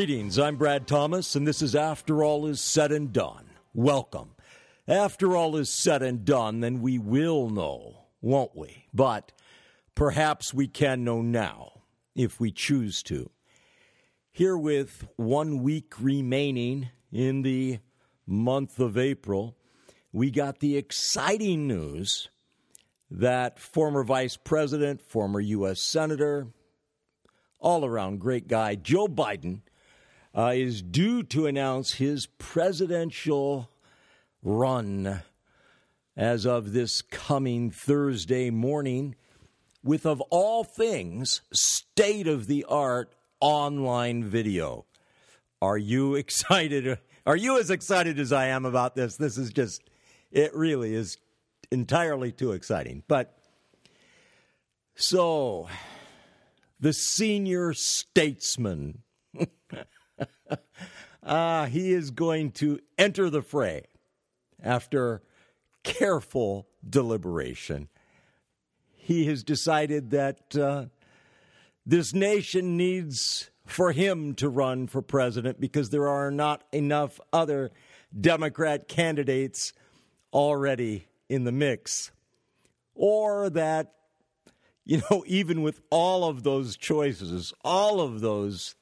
Greetings, I'm Brad Thomas, and this is After All Is Said and Done. Welcome. After all is said and done, then we will know, won't we? But perhaps we can know now, if we choose to. Here, with one week remaining in the month of April, we got the exciting news that former Vice President, former U.S. Senator, all around great guy, Joe Biden, uh, is due to announce his presidential run as of this coming Thursday morning with, of all things, state of the art online video. Are you excited? Are you as excited as I am about this? This is just, it really is entirely too exciting. But so, the senior statesman, ah, he is going to enter the fray after careful deliberation. He has decided that uh, this nation needs for him to run for president because there are not enough other Democrat candidates already in the mix. Or that, you know, even with all of those choices, all of those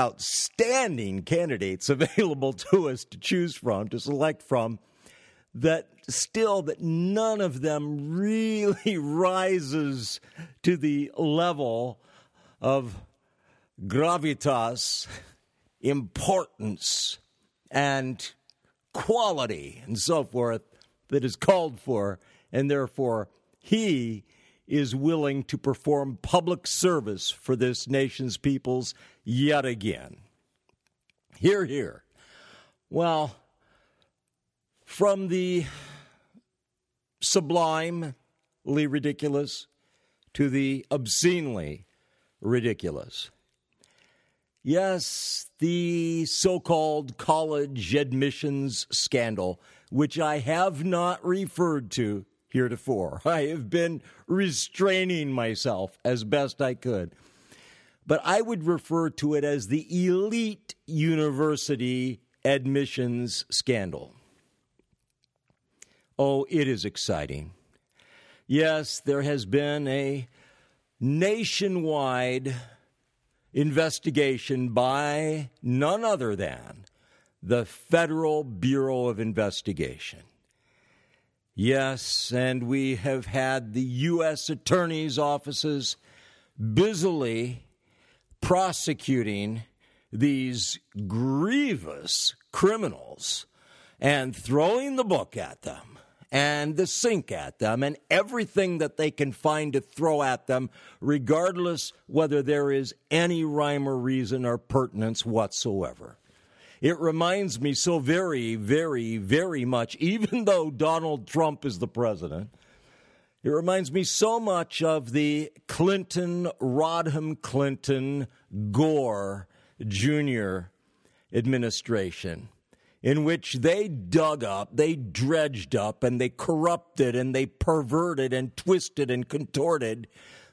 outstanding candidates available to us to choose from, to select from, that still that none of them really rises to the level of gravitas, importance, and quality and so forth that is called for, and therefore he is willing to perform public service for this nation's peoples yet again. Hear, hear. Well, from the sublimely ridiculous to the obscenely ridiculous. Yes, the so called college admissions scandal, which I have not referred to heretofore. I have been restraining myself as best I could. But I would refer to it as the elite university admissions scandal. Oh, it is exciting. Yes, there has been a nationwide investigation by none other than the Federal Bureau of Investigation. Yes, and we have had the U.S. attorney's offices busily prosecuting these grievous criminals and throwing the book at them and the sink at them and everything that they can find to throw at them, regardless whether there is any rhyme or reason or pertinence whatsoever. It reminds me so very, very, very much, even though Donald Trump is the president, it reminds me so much of the Clinton, Rodham Clinton, Gore Jr. administration, in which they dug up, they dredged up, and they corrupted and they perverted and twisted and contorted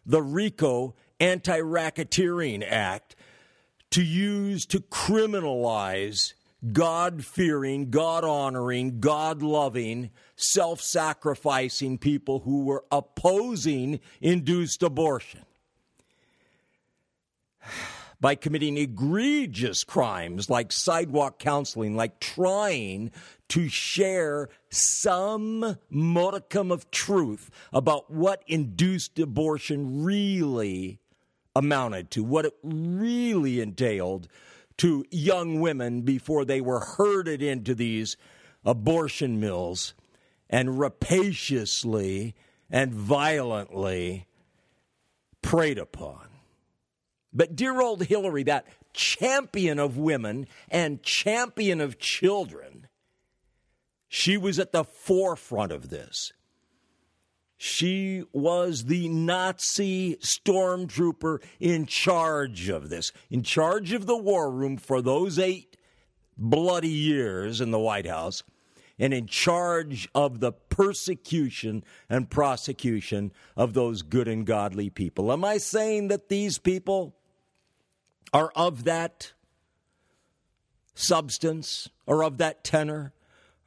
the RICO Anti Racketeering Act to use to criminalize God fearing, God honoring, God loving, self sacrificing people who were opposing induced abortion. By committing egregious crimes like sidewalk counseling, like trying to share some modicum of truth about what induced abortion really amounted to, what it really entailed to young women before they were herded into these abortion mills and rapaciously and violently preyed upon. But dear old Hillary, that champion of women and champion of children, she was at the forefront of this. She was the Nazi stormtrooper in charge of this, in charge of the war room for those eight bloody years in the White House, and in charge of the persecution and prosecution of those good and godly people. Am I saying that these people are of that substance or of that tenor?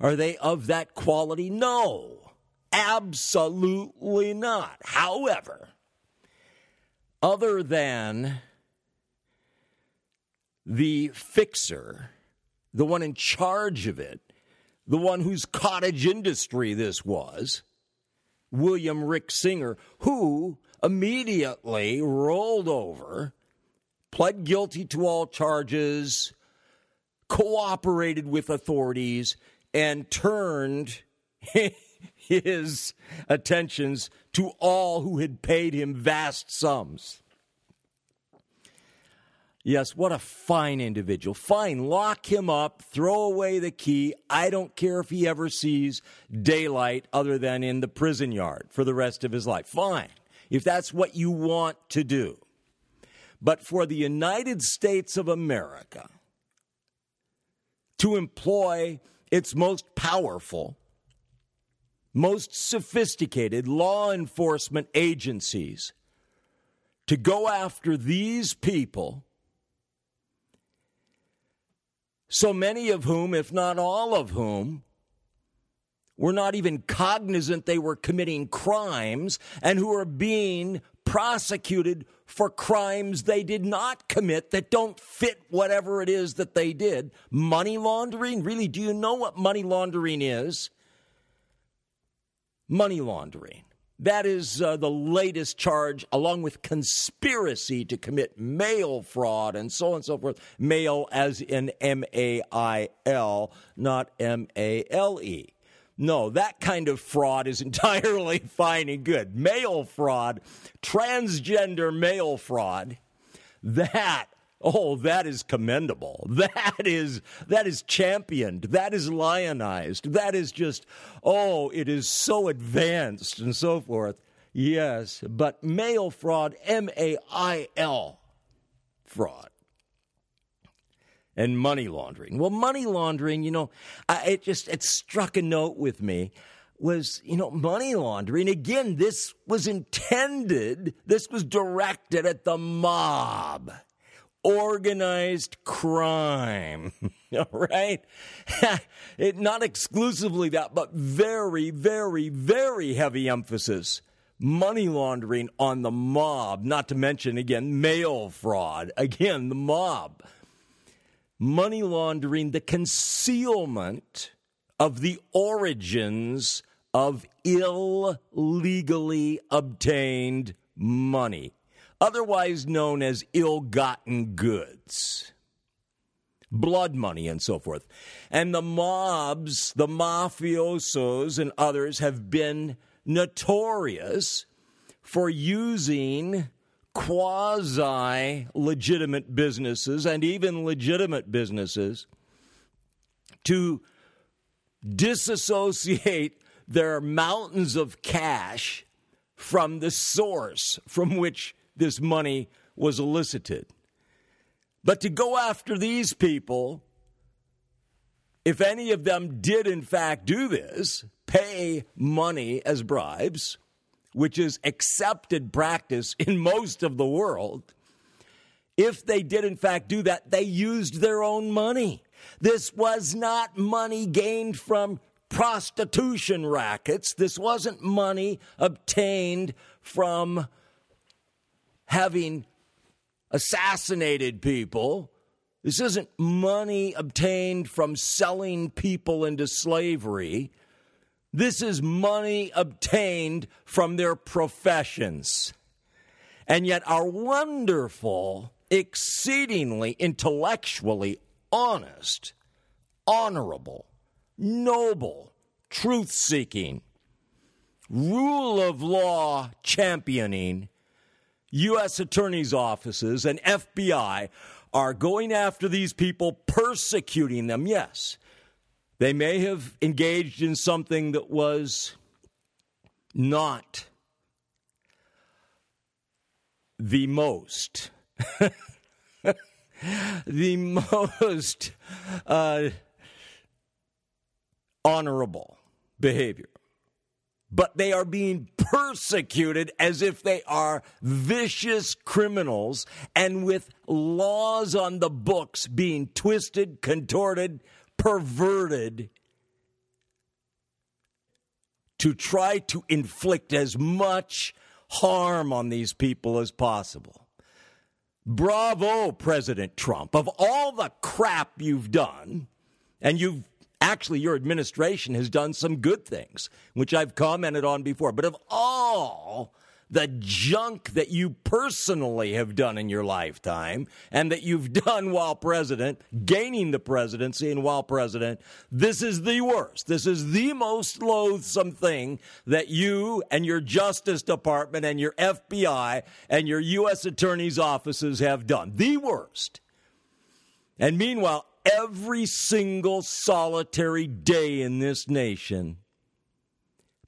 Are they of that quality? No, absolutely not. However, other than the fixer, the one in charge of it, the one whose cottage industry this was, William Rick Singer, who immediately rolled over, pled guilty to all charges, cooperated with authorities, and turned his attentions to all who had paid him vast sums. Yes, what a fine individual. Fine, lock him up, throw away the key. I don't care if he ever sees daylight other than in the prison yard for the rest of his life. Fine, if that's what you want to do. But for the United States of America to employ its most powerful, most sophisticated law enforcement agencies to go after these people so many of whom, if not all of whom, were not even cognizant they were committing crimes and who are being prosecuted for crimes they did not commit that don't fit whatever it is that they did. Money laundering? Really, do you know what money laundering is? Money laundering that is uh, the latest charge, along with conspiracy to commit mail fraud and so on and so forth. Mail as in M A I L, not M A L E. No, that kind of fraud is entirely fine and good. Mail fraud, transgender mail fraud, that Oh, that is commendable. That is that is championed. That is lionized. That is just oh, it is so advanced and so forth. Yes, but mail fraud, M A I L fraud. And money laundering. Well, money laundering, you know, it just it struck a note with me was, you know, money laundering. Again, this was intended, this was directed at the mob organized crime. All right? it, not exclusively that, but very, very, very heavy emphasis. Money laundering on the mob, not to mention, again, mail fraud. Again, the mob. Money laundering, the concealment of the origins of illegally obtained money otherwise known as ill gotten goods, blood money, and so forth. And the mobs, the mafiosos, and others have been notorious for using quasi legitimate businesses and even legitimate businesses to disassociate their mountains of cash from the source from which this money was elicited. But to go after these people, if any of them did in fact do this, pay money as bribes, which is accepted practice in most of the world, if they did in fact do that, they used their own money. This was not money gained from prostitution rackets. This wasn't money obtained from having assassinated people. This isn't money obtained from selling people into slavery. This is money obtained from their professions. And yet, our wonderful, exceedingly intellectually honest, honorable, noble, truth seeking, rule of law championing U.S. attorney's offices and FBI are going after these people, persecuting them. Yes, they may have engaged in something that was not the most. the most uh, honorable behavior. But they are being persecuted as if they are vicious criminals and with laws on the books being twisted, contorted, perverted to try to inflict as much harm on these people as possible. Bravo, President Trump. Of all the crap you've done, and you've actually, your administration has done some good things, which I've commented on before, but of all the junk that you personally have done in your lifetime and that you've done while president, gaining the presidency and while president, this is the worst. This is the most loathsome thing that you and your Justice Department and your FBI and your U.S. Attorney's offices have done. The worst. And meanwhile, every single solitary day in this nation,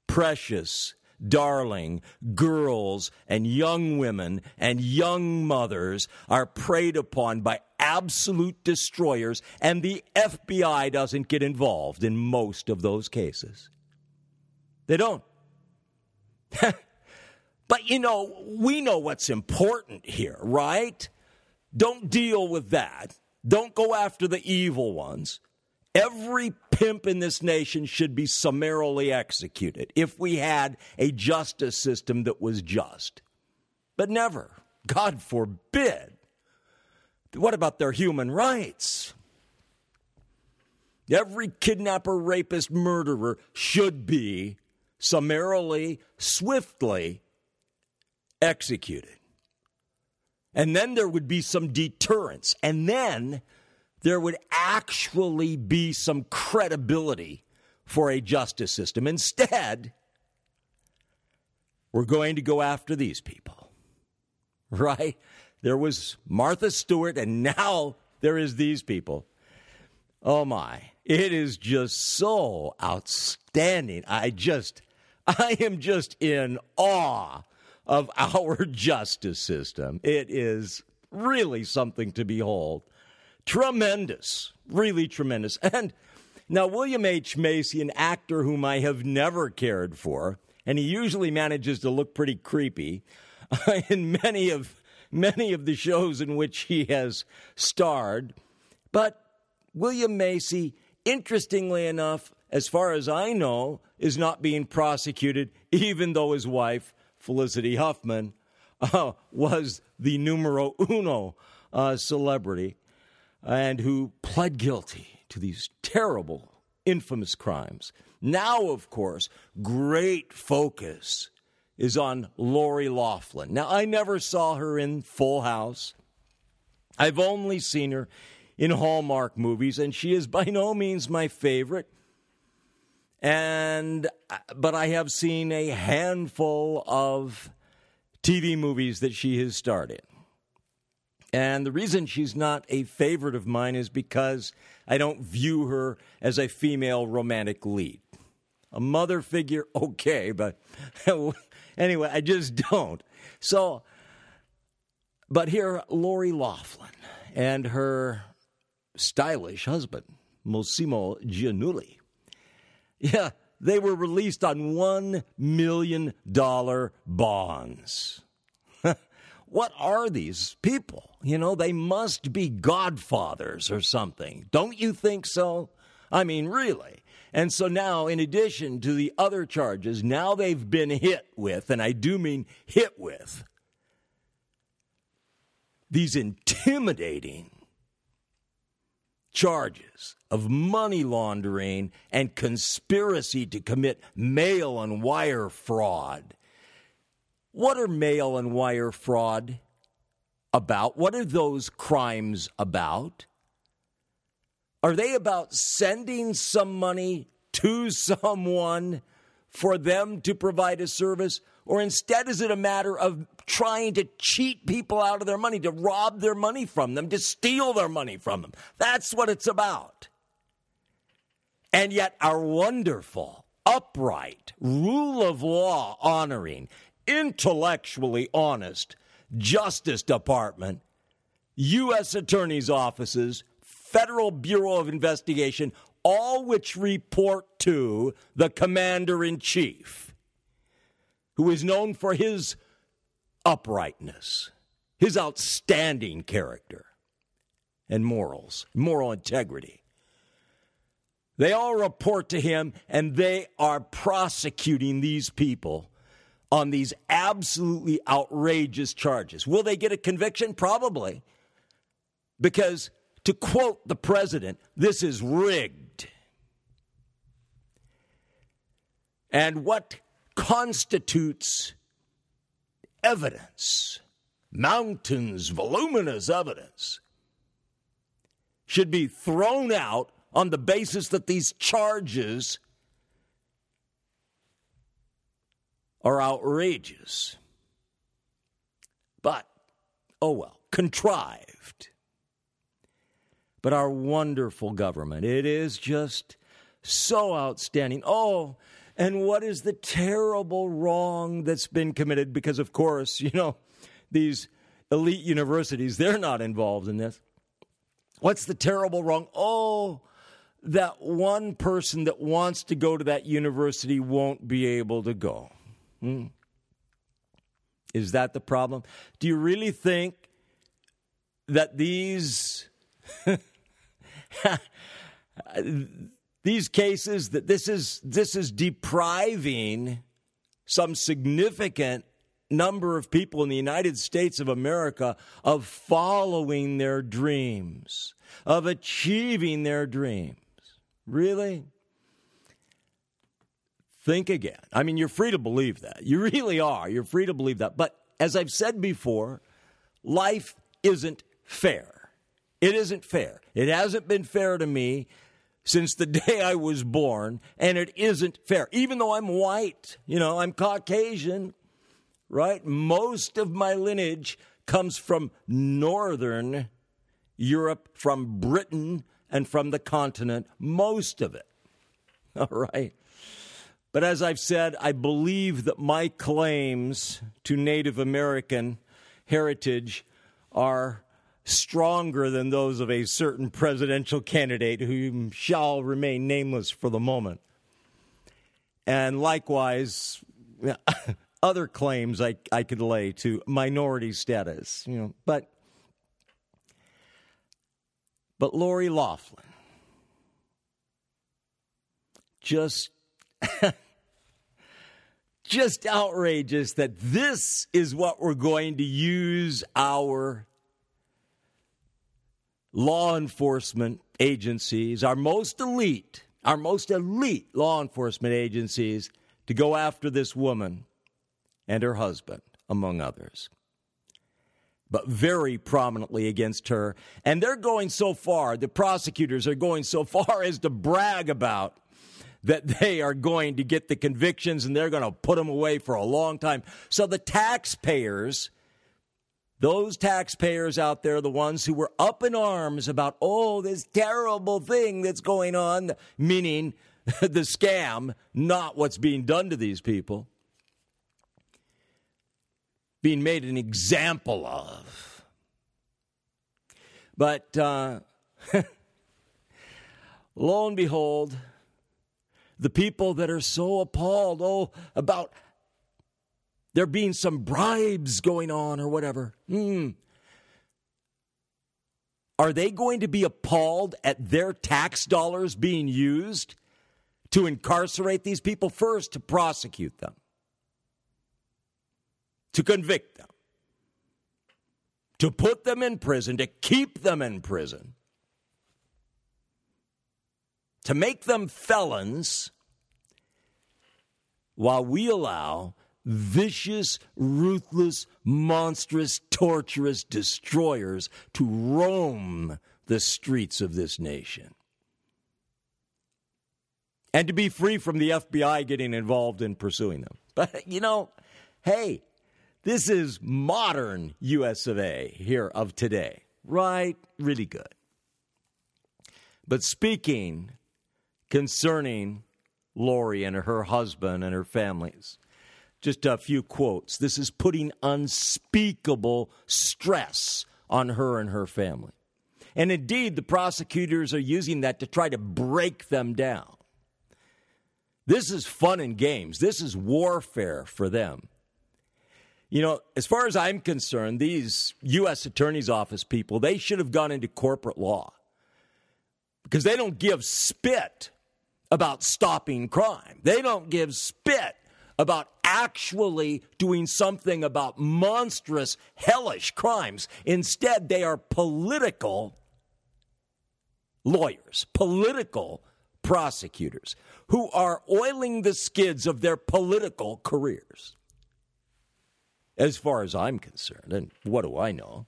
precious darling, girls and young women and young mothers are preyed upon by absolute destroyers, and the FBI doesn't get involved in most of those cases. They don't. but you know, we know what's important here, right? Don't deal with that. Don't go after the evil ones. Every pimp in this nation should be summarily executed if we had a justice system that was just. But never. God forbid. What about their human rights? Every kidnapper, rapist, murderer should be summarily, swiftly executed. And then there would be some deterrence. And then there would actually be some credibility for a justice system. Instead, we're going to go after these people, right? There was Martha Stewart, and now there is these people. Oh my, it is just so outstanding. I just, I am just in awe of our justice system. It is really something to behold. Tremendous, really tremendous. And now, William H. Macy, an actor whom I have never cared for, and he usually manages to look pretty creepy in many of many of the shows in which he has starred. But William Macy, interestingly enough, as far as I know, is not being prosecuted, even though his wife, Felicity Huffman, uh, was the numero uno uh, celebrity and who pled guilty to these terrible, infamous crimes. Now, of course, great focus is on Lori Loughlin. Now, I never saw her in Full House. I've only seen her in Hallmark movies, and she is by no means my favorite. And uh, but I have seen a handful of TV movies that she has starred in. And the reason she's not a favorite of mine is because I don't view her as a female romantic lead. A mother figure, okay, but anyway, I just don't. So, but here, Lori Loughlin and her stylish husband, Mossimo Giannulli. Yeah, they were released on $1 million bonds what are these people? You know, they must be godfathers or something. Don't you think so? I mean, really. And so now, in addition to the other charges, now they've been hit with, and I do mean hit with, these intimidating charges of money laundering and conspiracy to commit mail and wire fraud what are mail and wire fraud about? What are those crimes about? Are they about sending some money to someone for them to provide a service? Or instead, is it a matter of trying to cheat people out of their money, to rob their money from them, to steal their money from them? That's what it's about. And yet, our wonderful, upright, rule of law honoring, intellectually honest Justice Department, U.S. Attorney's offices, Federal Bureau of Investigation, all which report to the Commander in Chief. who is known for his uprightness, his outstanding character and morals, moral integrity. They all report to him, and they are prosecuting these people on these absolutely outrageous charges. Will they get a conviction? Probably. Because, to quote the president, this is rigged. And what constitutes evidence, mountains, voluminous evidence, should be thrown out on the basis that these charges are outrageous. But, oh well, contrived. But our wonderful government, it is just so outstanding. Oh, and what is the terrible wrong that's been committed? Because, of course, you know, these elite universities, they're not involved in this. What's the terrible wrong? Oh, that one person that wants to go to that university won't be able to go. Hmm. Is that the problem? Do you really think that these these cases that this is this is depriving some significant number of people in the United States of America of following their dreams, of achieving their dreams. Really? Think again. I mean, you're free to believe that. You really are. You're free to believe that. But as I've said before, life isn't fair. It isn't fair. It hasn't been fair to me since the day I was born, and it isn't fair. Even though I'm white, you know, I'm Caucasian, right? Most of my lineage comes from northern Europe, from Britain, and from the continent. Most of it. All right. But as I've said, I believe that my claims to Native American heritage are stronger than those of a certain presidential candidate who shall remain nameless for the moment. And likewise, other claims I, I could lay to minority status, you know, but but Lori Loughlin just just outrageous that this is what we're going to use our law enforcement agencies, our most elite, our most elite law enforcement agencies, to go after this woman and her husband, among others. But very prominently against her. And they're going so far, the prosecutors are going so far as to brag about that they are going to get the convictions and they're going to put them away for a long time. So the taxpayers, those taxpayers out there, the ones who were up in arms about, oh, this terrible thing that's going on, meaning the scam, not what's being done to these people, being made an example of. But uh, lo and behold, the people that are so appalled, oh, about there being some bribes going on or whatever. Hmm. Are they going to be appalled at their tax dollars being used to incarcerate these people? First, to prosecute them, to convict them, to put them in prison, to keep them in prison to make them felons while we allow vicious, ruthless, monstrous, torturous destroyers to roam the streets of this nation. And to be free from the FBI getting involved in pursuing them. But, you know, hey, this is modern US of A here of today, right? Really good. But speaking concerning Lori and her husband and her families. Just a few quotes. This is putting unspeakable stress on her and her family. And indeed, the prosecutors are using that to try to break them down. This is fun and games. This is warfare for them. You know, as far as I'm concerned, these U.S. Attorney's Office people, they should have gone into corporate law because they don't give spit about stopping crime. They don't give spit about actually doing something about monstrous, hellish crimes. Instead, they are political lawyers, political prosecutors who are oiling the skids of their political careers as far as I'm concerned. And what do I know?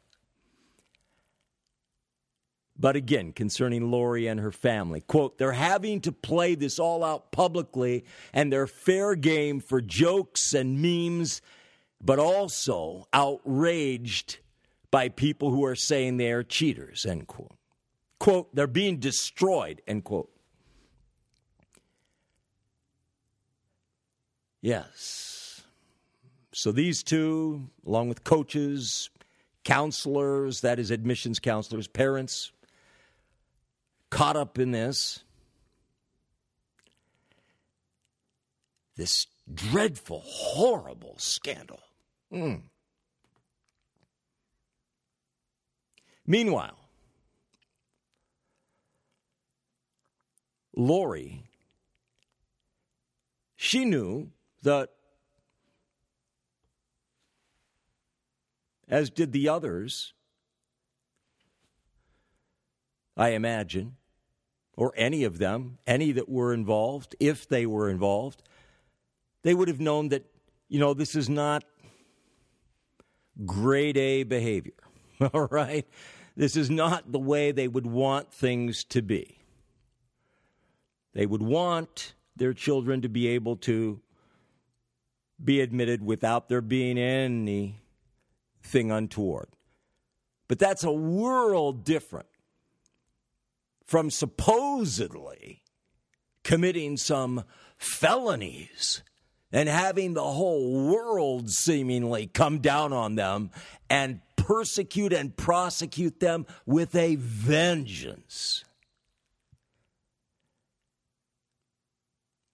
But again, concerning Lori and her family, quote, they're having to play this all out publicly and they're fair game for jokes and memes, but also outraged by people who are saying they are cheaters, end quote. Quote, they're being destroyed, end quote. Yes. So these two, along with coaches, counselors, that is, admissions counselors, parents, caught up in this. This dreadful, horrible scandal. Mm. Meanwhile, Lori, she knew that as did the others, I imagine, or any of them, any that were involved, if they were involved, they would have known that, you know, this is not grade A behavior, all right? This is not the way they would want things to be. They would want their children to be able to be admitted without there being anything untoward. But that's a world different from supposedly committing some felonies and having the whole world seemingly come down on them and persecute and prosecute them with a vengeance.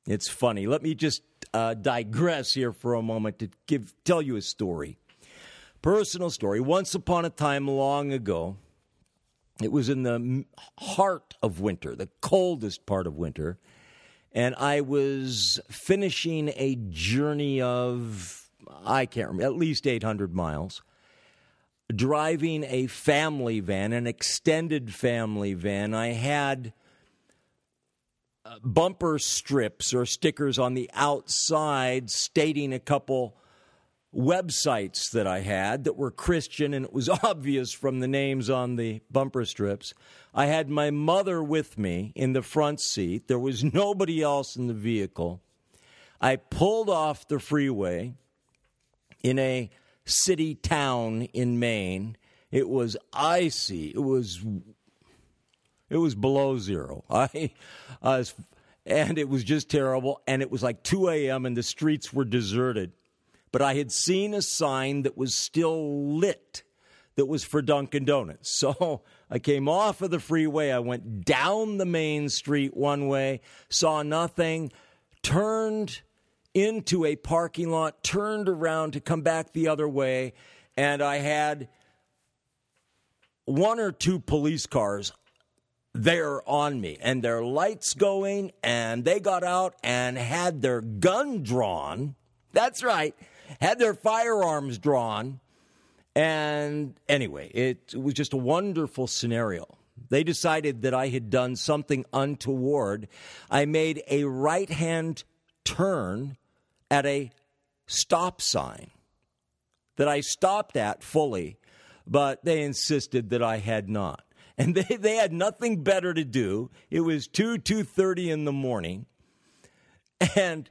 It's funny. Let me just uh, digress here for a moment to give tell you a story. Personal story. Once upon a time, long ago, it was in the heart of winter, the coldest part of winter, and I was finishing a journey of, I can't remember, at least 800 miles, driving a family van, an extended family van. I had uh, bumper strips or stickers on the outside stating a couple websites that I had that were Christian, and it was obvious from the names on the bumper strips. I had my mother with me in the front seat. There was nobody else in the vehicle. I pulled off the freeway in a city town in Maine. It was icy. It was it was below zero. I, I was, and it was just terrible. And it was like 2 a.m. and the streets were deserted but I had seen a sign that was still lit that was for Dunkin' Donuts. So I came off of the freeway, I went down the main street one way, saw nothing, turned into a parking lot, turned around to come back the other way, and I had one or two police cars there on me and their lights going and they got out and had their gun drawn. That's right had their firearms drawn. And anyway, it, was just a wonderful scenario. They decided that I had done something untoward. I made a right hand turn at a stop sign that I stopped at fully, but they insisted that I had not. And they, they had nothing better to do. It was 2 2:30 in the morning. And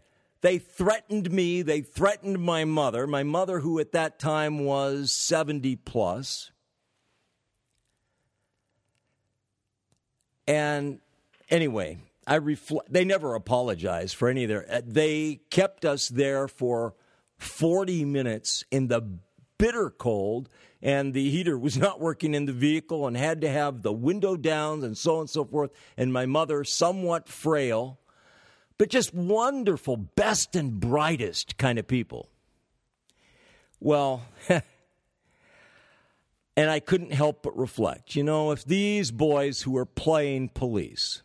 they threatened me. They threatened my mother, my mother, who at that time was 70 plus. And anyway, I reflect. They never apologized for any of their. Uh, they kept us there for 40 minutes in the bitter cold, and the heater was not working in the vehicle, and had to have the window down, and so on and so forth. And my mother, somewhat frail, but just wonderful, best and brightest kind of people. Well, and I couldn't help but reflect you know, if these boys who are playing police,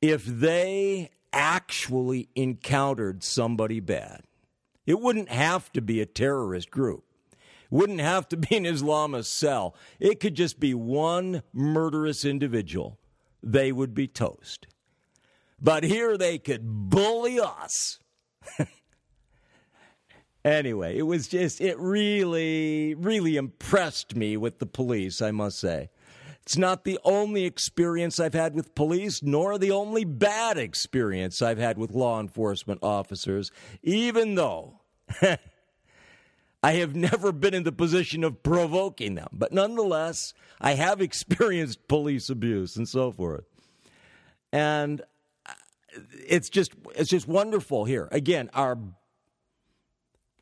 if they actually encountered somebody bad, it wouldn't have to be a terrorist group. It wouldn't have to be an Islamist cell. It could just be one murderous individual. They would be toast. But here they could bully us. anyway, it was just, it really, really impressed me with the police, I must say. It's not the only experience I've had with police, nor the only bad experience I've had with law enforcement officers, even though I have never been in the position of provoking them. But nonetheless, I have experienced police abuse and so forth. And it's just it's just wonderful here. Again, our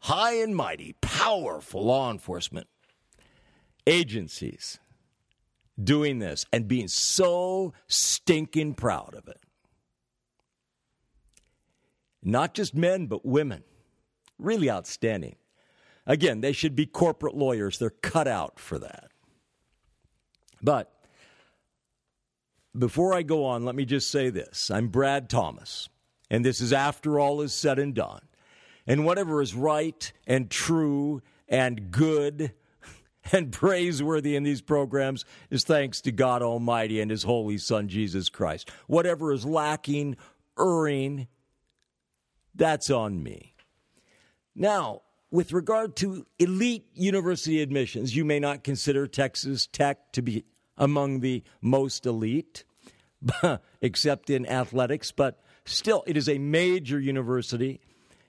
high and mighty, powerful law enforcement agencies doing this and being so stinking proud of it. Not just men, but women. Really outstanding. Again, they should be corporate lawyers. They're cut out for that. But before I go on, let me just say this I'm Brad Thomas, and this is after all is said and done. And whatever is right and true and good and praiseworthy in these programs is thanks to God Almighty and His Holy Son, Jesus Christ. Whatever is lacking, erring, that's on me. Now, with regard to elite university admissions, you may not consider Texas Tech to be among the most elite, except in athletics, but still, it is a major university,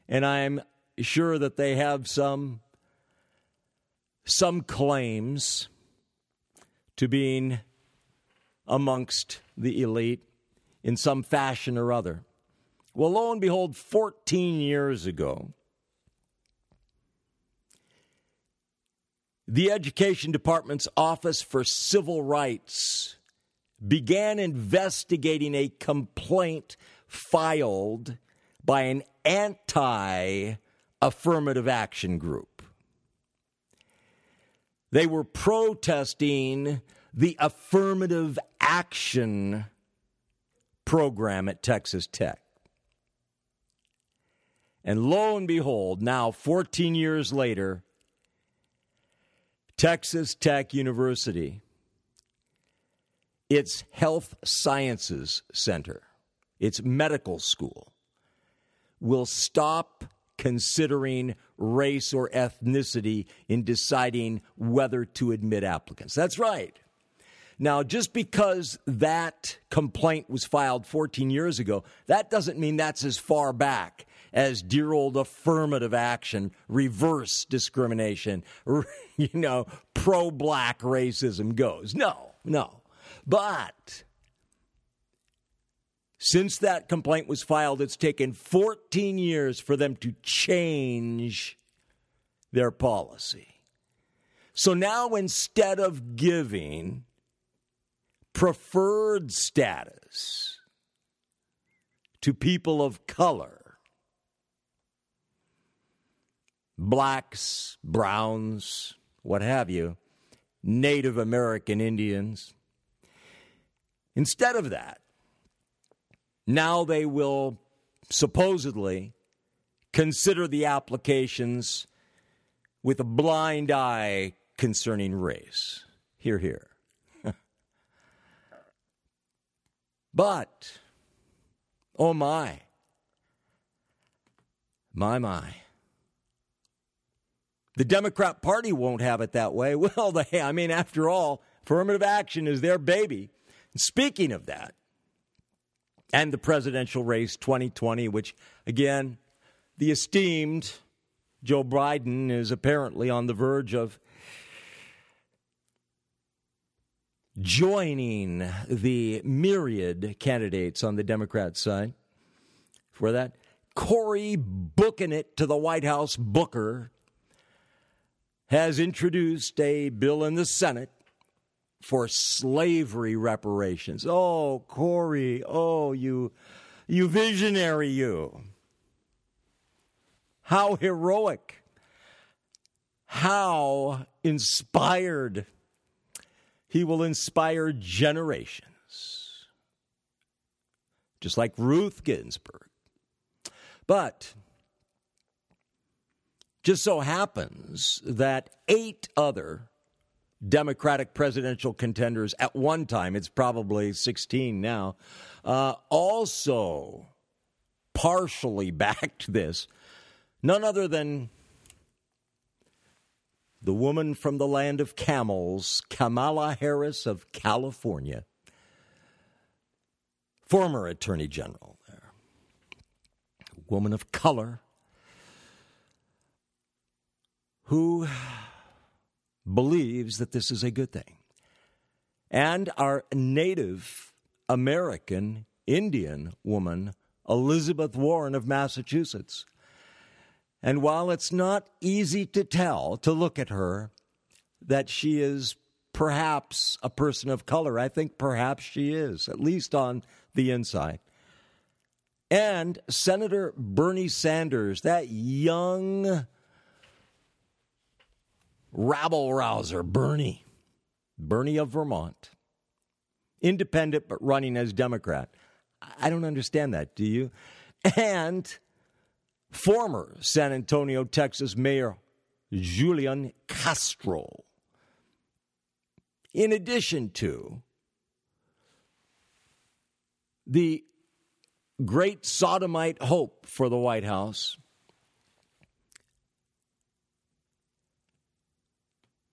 and I'm sure that they have some some claims to being amongst the elite in some fashion or other. Well, lo and behold, 14 years ago, the Education Department's Office for Civil Rights began investigating a complaint filed by an anti affirmative action group. They were protesting the affirmative action program at Texas Tech. And lo and behold, now 14 years later, Texas Tech University, its Health Sciences Center, its medical school, will stop considering race or ethnicity in deciding whether to admit applicants. That's right. Now, just because that complaint was filed 14 years ago, that doesn't mean that's as far back as dear old affirmative action, reverse discrimination, you know, pro black racism goes. No, no. But since that complaint was filed, it's taken 14 years for them to change their policy. So now instead of giving preferred status to people of color, blacks, browns, what have you, Native American Indians, instead of that, now they will supposedly consider the applications with a blind eye concerning race. Hear, hear. but, oh my, my, my. The Democrat Party won't have it that way. Well, they, I mean, after all, affirmative action is their baby. speaking of that, and the presidential race 2020, which, again, the esteemed Joe Biden is apparently on the verge of joining the myriad candidates on the Democrat side for that. Cory booking it to the White House Booker has introduced a bill in the Senate for slavery reparations. Oh, Corey, oh, you, you visionary, you. How heroic. How inspired. He will inspire generations. Just like Ruth Ginsburg. But just so happens that eight other Democratic presidential contenders at one time, it's probably 16 now, uh, also partially backed this. None other than the woman from the land of camels, Kamala Harris of California, former Attorney General there, woman of color, who believes that this is a good thing. And our Native American Indian woman, Elizabeth Warren of Massachusetts. And while it's not easy to tell, to look at her, that she is perhaps a person of color, I think perhaps she is, at least on the inside. And Senator Bernie Sanders, that young rabble rouser, Bernie, Bernie of Vermont, independent but running as Democrat. I don't understand that, do you? And former San Antonio, Texas Mayor Julian Castro. In addition to the great sodomite hope for the White House,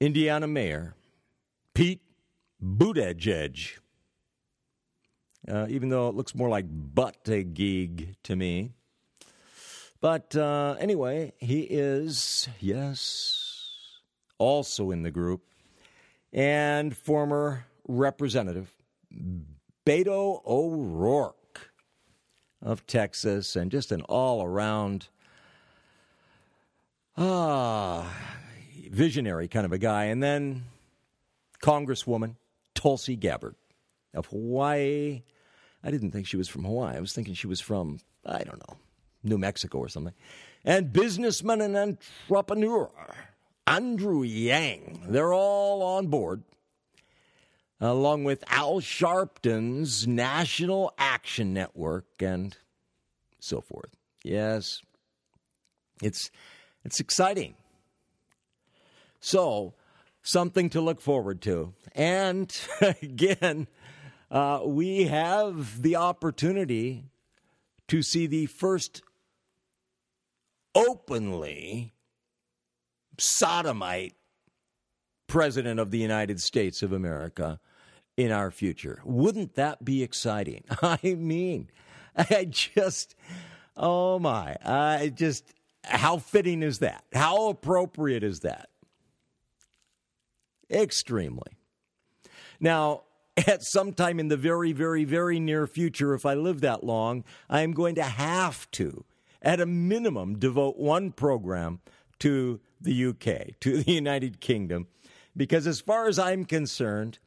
Indiana Mayor Pete Buttigieg. Uh, even though it looks more like Buttigieg to me. But uh, anyway, he is, yes, also in the group. And former Representative Beto O'Rourke of Texas, and just an all around ah, visionary kind of a guy. And then Congresswoman Tulsi Gabbard of Hawaii. I didn't think she was from Hawaii. I was thinking she was from, I don't know, New Mexico or something. And businessman and entrepreneur Andrew Yang. They're all on board, along with Al Sharpton's National Action Network and so forth. Yes, it's it's exciting. So, something to look forward to. And again, uh, we have the opportunity to see the first openly sodomite president of the United States of America in our future. Wouldn't that be exciting? I mean, I just, oh my, I just, how fitting is that? How appropriate is that? Extremely. Now, at some time in the very, very, very near future, if I live that long, I am going to have to, at a minimum, devote one program to the UK, to the United Kingdom, because as far as I'm concerned,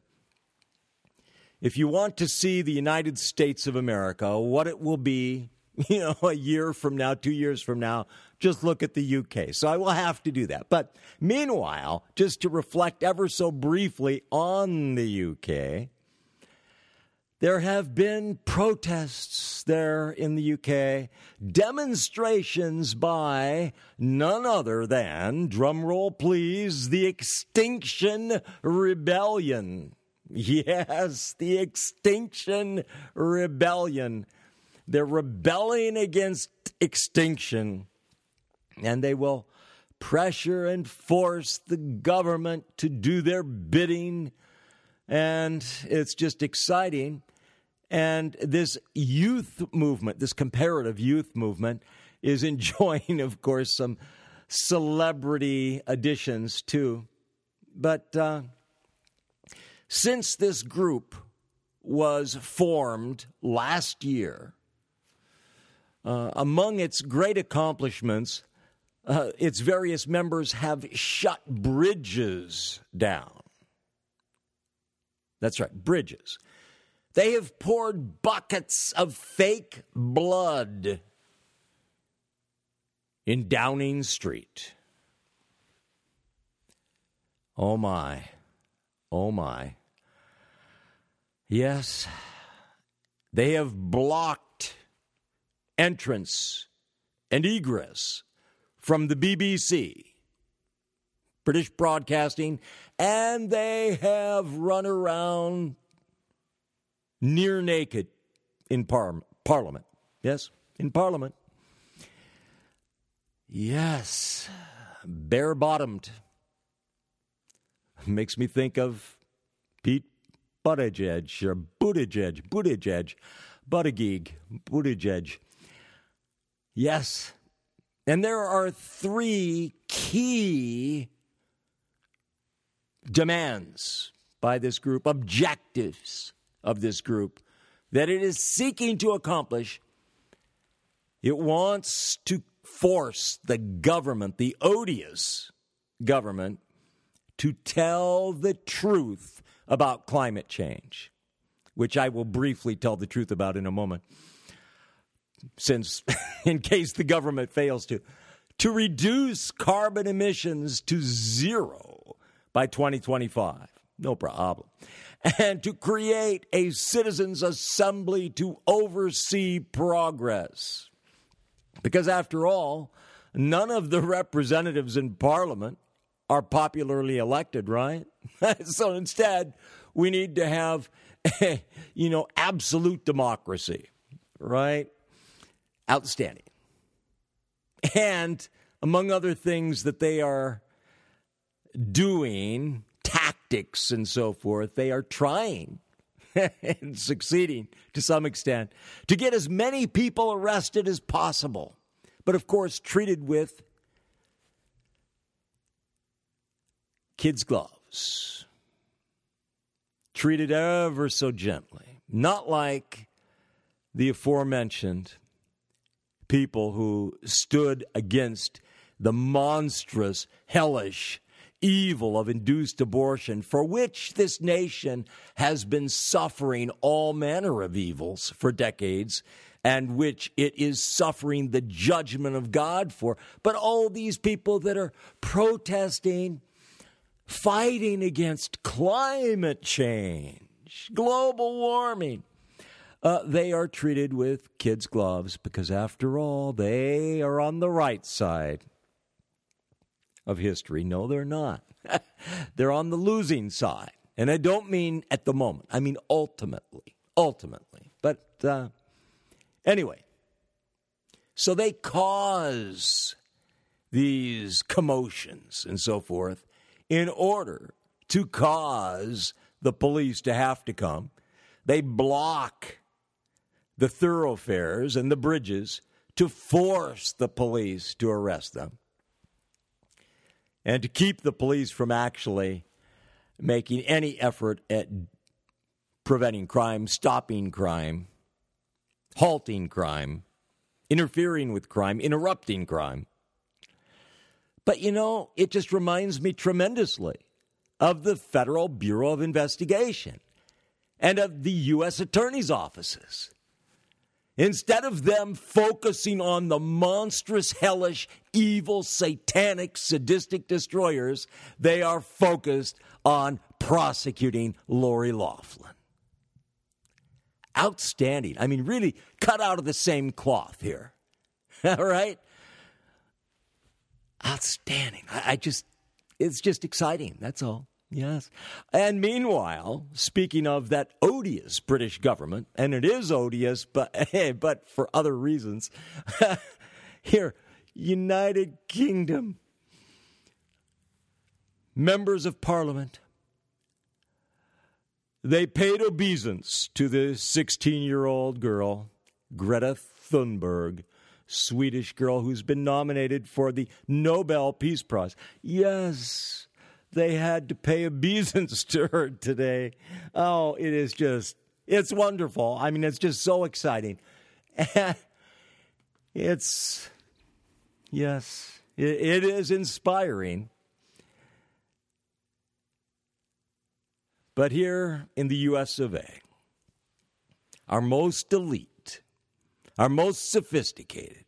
if you want to see the United States of America, what it will be, you know, a year from now, two years from now, just look at the UK. So I will have to do that. But meanwhile, just to reflect ever so briefly on the UK, there have been protests there in the UK, demonstrations by none other than, drumroll please, the Extinction Rebellion. Yes, the Extinction Rebellion. They're rebelling against extinction and they will pressure and force the government to do their bidding. And it's just exciting. And this youth movement, this comparative youth movement, is enjoying, of course, some celebrity additions too. But uh, since this group was formed last year, uh, among its great accomplishments uh, its various members have shut bridges down. That's right, bridges. They have poured buckets of fake blood in Downing Street. Oh my. Oh my. Yes, they have blocked entrance and egress from the BBC, British Broadcasting, and they have run around near naked in par- Parliament. Yes, in Parliament. Yes, bare bottomed. Makes me think of Pete Buttigieg or Buttigieg, Buttigieg, Buttigieg, Buttigieg. Yes. And there are three key demands by this group, objectives of this group that it is seeking to accomplish. It wants to force the government, the odious government, to tell the truth about climate change, which I will briefly tell the truth about in a moment, since in case the government fails to, to reduce carbon emissions to zero by 2025. No problem. And to create a citizens' assembly to oversee progress. Because after all, none of the representatives in parliament are popularly elected, right? so instead, we need to have, you know, absolute democracy, right? Outstanding. And among other things that they are doing, tactics and so forth, they are trying and succeeding to some extent to get as many people arrested as possible. But of course, treated with kids' gloves, treated ever so gently, not like the aforementioned people who stood against the monstrous, hellish evil of induced abortion, for which this nation has been suffering all manner of evils for decades, and which it is suffering the judgment of God for. But all these people that are protesting fighting against climate change, global warming. Uh, they are treated with kids' gloves because, after all, they are on the right side of history. No, they're not. they're on the losing side. And I don't mean at the moment, I mean ultimately. Ultimately. But uh, anyway, so they cause these commotions and so forth in order to cause the police to have to come. They block the thoroughfares and the bridges to force the police to arrest them and to keep the police from actually making any effort at preventing crime, stopping crime, halting crime, interfering with crime, interrupting crime. But you know, it just reminds me tremendously of the Federal Bureau of Investigation and of the U.S. Attorney's offices. Instead of them focusing on the monstrous, hellish, evil, satanic, sadistic destroyers, they are focused on prosecuting Lori Loughlin. Outstanding. I mean, really cut out of the same cloth here. All right? outstanding. I, I just, it's just exciting. That's all. Yes. And meanwhile, speaking of that odious British government, and it is odious, but eh, but for other reasons. Here, United Kingdom members of parliament they paid obeisance to the 16-year-old girl Greta Thunberg Swedish girl who's been nominated for the Nobel Peace Prize. Yes, they had to pay obeisance to her today. Oh, it is just, it's wonderful. I mean, it's just so exciting. it's, yes, it, it is inspiring. But here in the US of A, our most elite, our most sophisticated,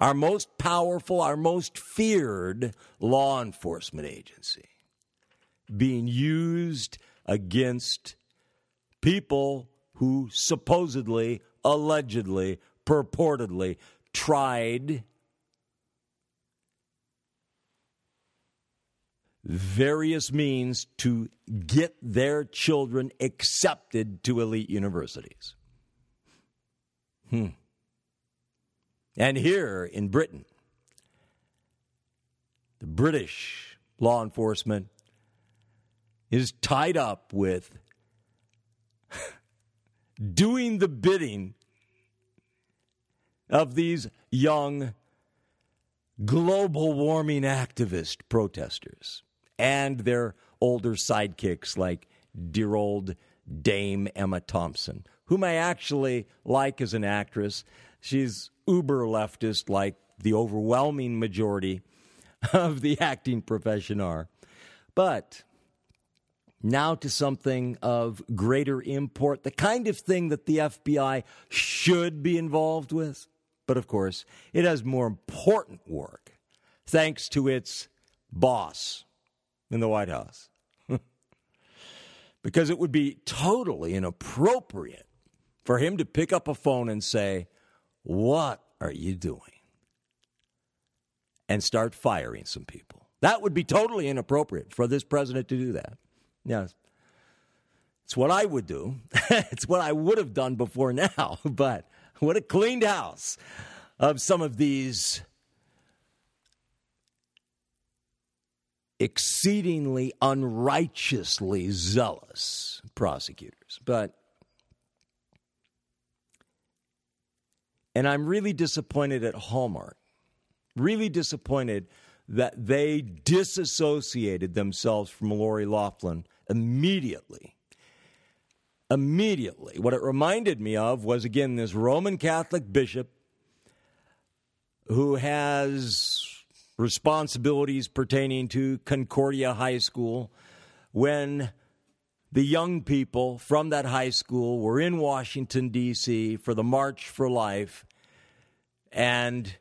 our most powerful, our most feared law enforcement agency being used against people who supposedly, allegedly, purportedly tried various means to get their children accepted to elite universities. Hmm. And here in Britain, the British law enforcement is tied up with doing the bidding of these young global warming activist protesters and their older sidekicks like dear old Dame Emma Thompson, whom I actually like as an actress. She's uber leftist, like the overwhelming majority of the acting profession are. But now to something of greater import, the kind of thing that the FBI should be involved with. But of course, it has more important work thanks to its boss in the White House. because it would be totally inappropriate for him to pick up a phone and say, What are you doing? And start firing some people. That would be totally inappropriate for this president to do that. Yes. It's what I would do. it's what I would have done before now, but what a cleaned house of some of these exceedingly unrighteously zealous prosecutors. But and I'm really disappointed at Hallmark. Really disappointed that they disassociated themselves from Lori Loughlin immediately. Immediately. What it reminded me of was, again, this Roman Catholic bishop who has responsibilities pertaining to Concordia High School when the young people from that high school were in Washington, D.C. for the March for Life, and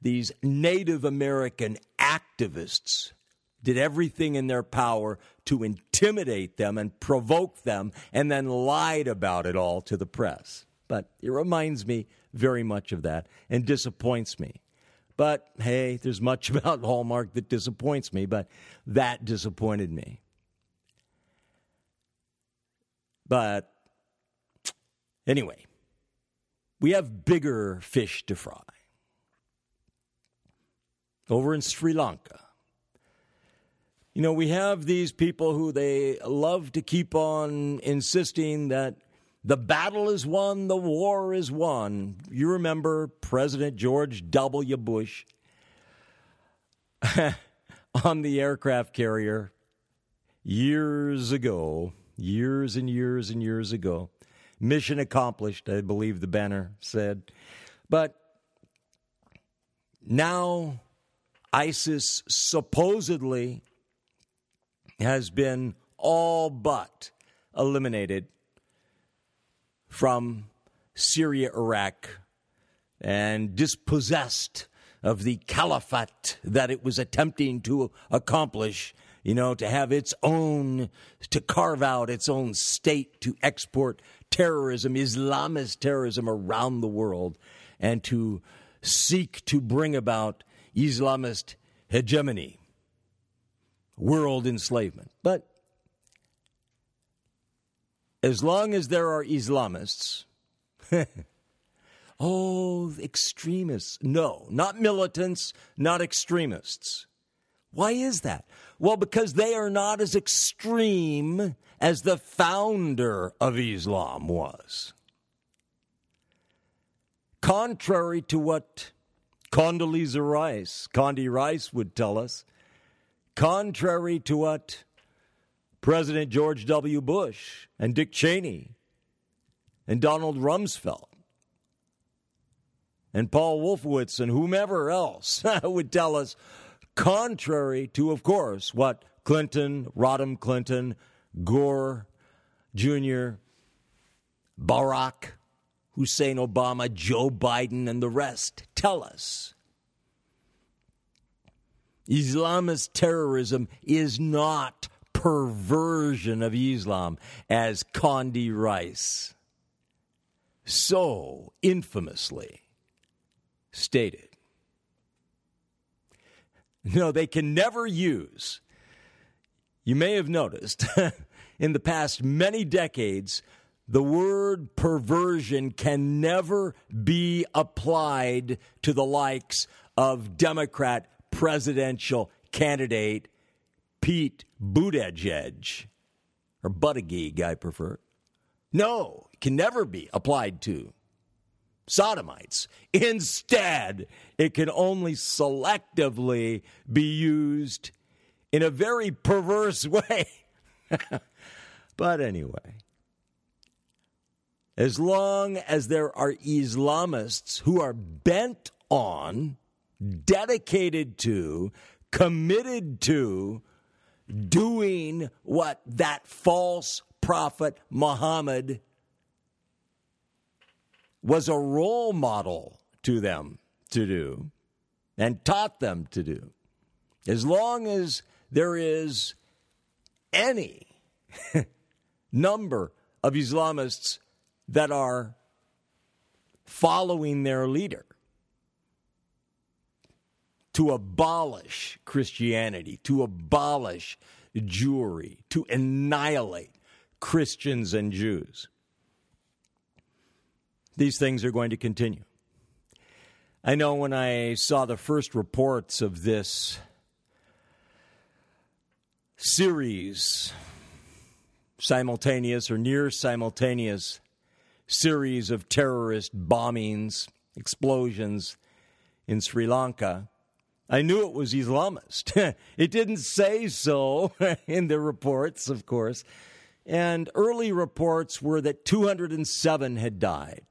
these Native American activists did everything in their power to intimidate them and provoke them and then lied about it all to the press. But it reminds me very much of that and disappoints me. But hey, there's much about Hallmark that disappoints me, but that disappointed me. But anyway, we have bigger fish to fry. Over in Sri Lanka, you know, we have these people who they love to keep on insisting that the battle is won, the war is won. You remember President George W. Bush on the aircraft carrier years ago, years and years and years ago. Mission accomplished, I believe the banner said. But now ISIS supposedly has been all but eliminated from Syria, Iraq, and dispossessed of the caliphate that it was attempting to accomplish, you know, to have its own, to carve out its own state, to export terrorism, Islamist terrorism around the world, and to seek to bring about Islamist hegemony world enslavement. But as long as there are Islamists, oh, extremists. No, not militants, not extremists. Why is that? Well, because they are not as extreme as the founder of Islam was. Contrary to what Condoleezza Rice, Condi Rice would tell us, contrary to what President George W. Bush and Dick Cheney and Donald Rumsfeld and Paul Wolfowitz and whomever else would tell us, contrary to, of course, what Clinton, Rodham Clinton, Gore, Jr., Barack Hussein Obama, Joe Biden, and the rest tell us. Islamist terrorism is not perversion of Islam, as Condi Rice so infamously stated. No, they can never use, you may have noticed, in the past many decades, the word perversion can never be applied to the likes of Democrat presidential candidate Pete Buttigieg, or Buttigieg, I prefer. No, can never be applied to sodomites. Instead, it can only selectively be used in a very perverse way. but anyway, as long as there are Islamists who are bent on, dedicated to, committed to doing what that false prophet Muhammad was a role model to them to do and taught them to do. As long as there is any number of Islamists that are following their leader to abolish Christianity, to abolish Jewry, to annihilate Christians and Jews. These things are going to continue. I know when I saw the first reports of this series, simultaneous or near simultaneous series of terrorist bombings, explosions in Sri Lanka, I knew it was Islamist. it didn't say so in the reports, of course. And early reports were that 207 had died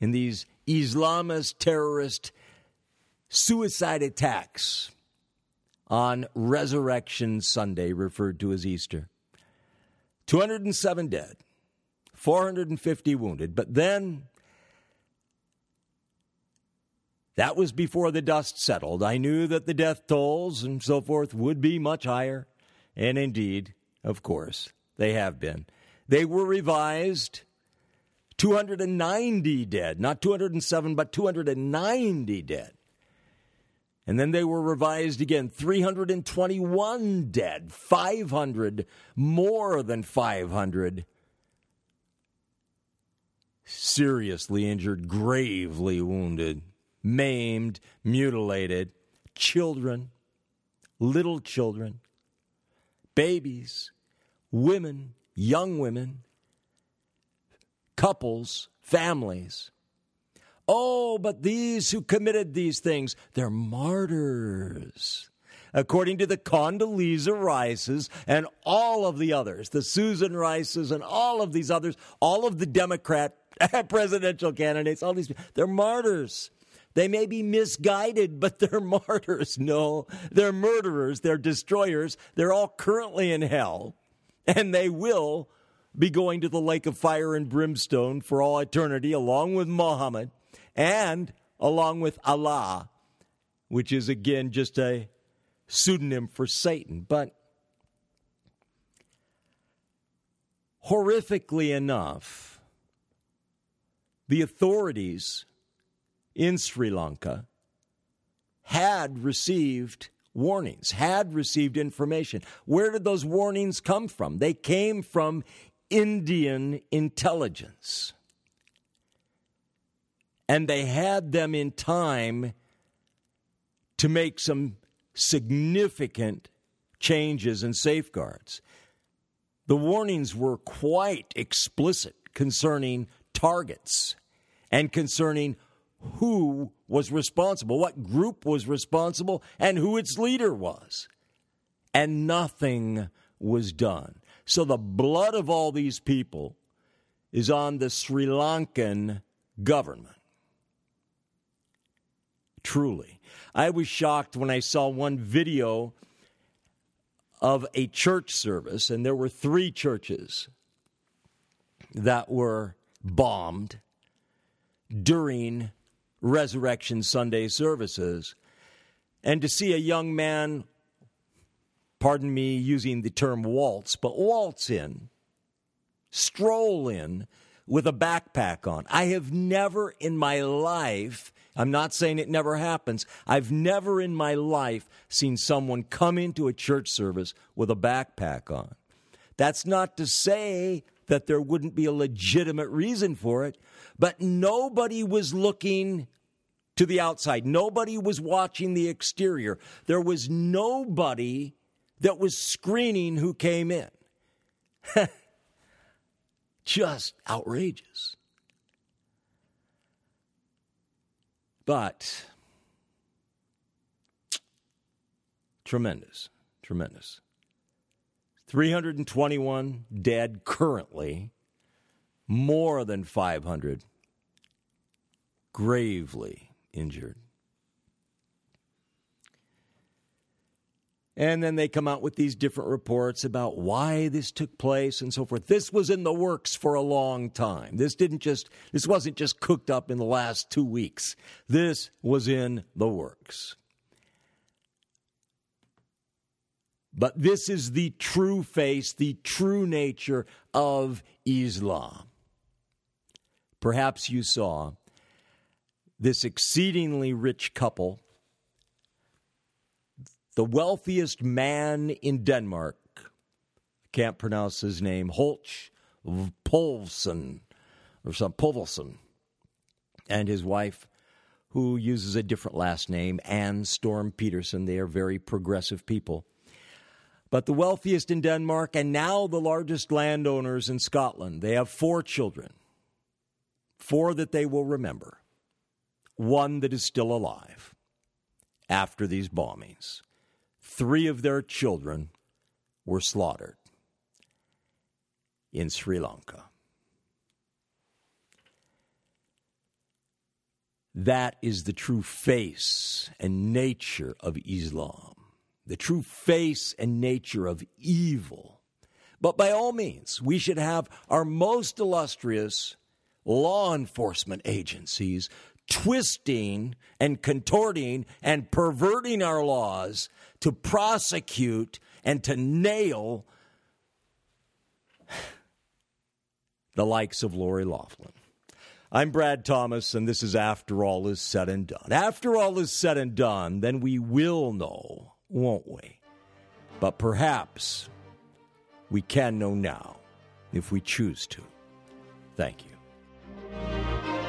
in these Islamist terrorist suicide attacks on Resurrection Sunday, referred to as Easter. 207 dead, 450 wounded. But then, that was before the dust settled. I knew that the death tolls and so forth would be much higher. And indeed, of course, they have been. They were revised 290 dead, not 207, but 290 dead. And then they were revised again 321 dead, 500, more than 500 seriously injured, gravely wounded, maimed, mutilated, children, little children, babies, women, young women, couples, families. Oh, but these who committed these things, they're martyrs. According to the Condoleezza Rices and all of the others, the Susan Rices and all of these others, all of the Democrat presidential candidates, all these, they're martyrs. They may be misguided, but they're martyrs. No, they're murderers, they're destroyers. They're all currently in hell, and they will be going to the lake of fire and brimstone for all eternity, along with Muhammad and along with Allah, which is again just a pseudonym for Satan. But horrifically enough, the authorities in Sri Lanka had received warnings, had received information. Where did those warnings come from? They came from Indian intelligence. And they had them in time to make some significant changes and safeguards. The warnings were quite explicit concerning targets and concerning who was responsible, what group was responsible, and who its leader was. And nothing was done. So the blood of all these people is on the Sri Lankan government. Truly. I was shocked when I saw one video of a church service, and there were three churches that were bombed during Resurrection Sunday services, and to see a young man, pardon me using the term waltz, but waltz in, stroll in with a backpack on. I have never in my life, I'm not saying it never happens, I've never in my life seen someone come into a church service with a backpack on. That's not to say that there wouldn't be a legitimate reason for it, but nobody was looking to the outside. Nobody was watching the exterior. There was nobody that was screening who came in. Just outrageous. But tremendous, tremendous. 321 dead currently, more than 500 gravely injured. And then they come out with these different reports about why this took place and so forth. This was in the works for a long time. This didn't just this wasn't just cooked up in the last 2 weeks. This was in the works. But this is the true face, the true nature of Islam. Perhaps you saw this exceedingly rich couple the wealthiest man in Denmark, can't pronounce his name, Holch Polvsen or some Povelson, and his wife, who uses a different last name, Anne Storm Pedersen. They are very progressive people. But the wealthiest in Denmark and now the largest landowners in Scotland. They have four children, four that they will remember, one that is still alive after these bombings three of their children were slaughtered in Sri Lanka. That is the true face and nature of Islam, the true face and nature of evil. But by all means, we should have our most illustrious law enforcement agencies twisting and contorting and perverting our laws to prosecute and to nail the likes of Lori Loughlin. I'm Brad Thomas, and this is After All Is Said and Done. After all is said and done, then we will know, won't we? But perhaps we can know now if we choose to. Thank you.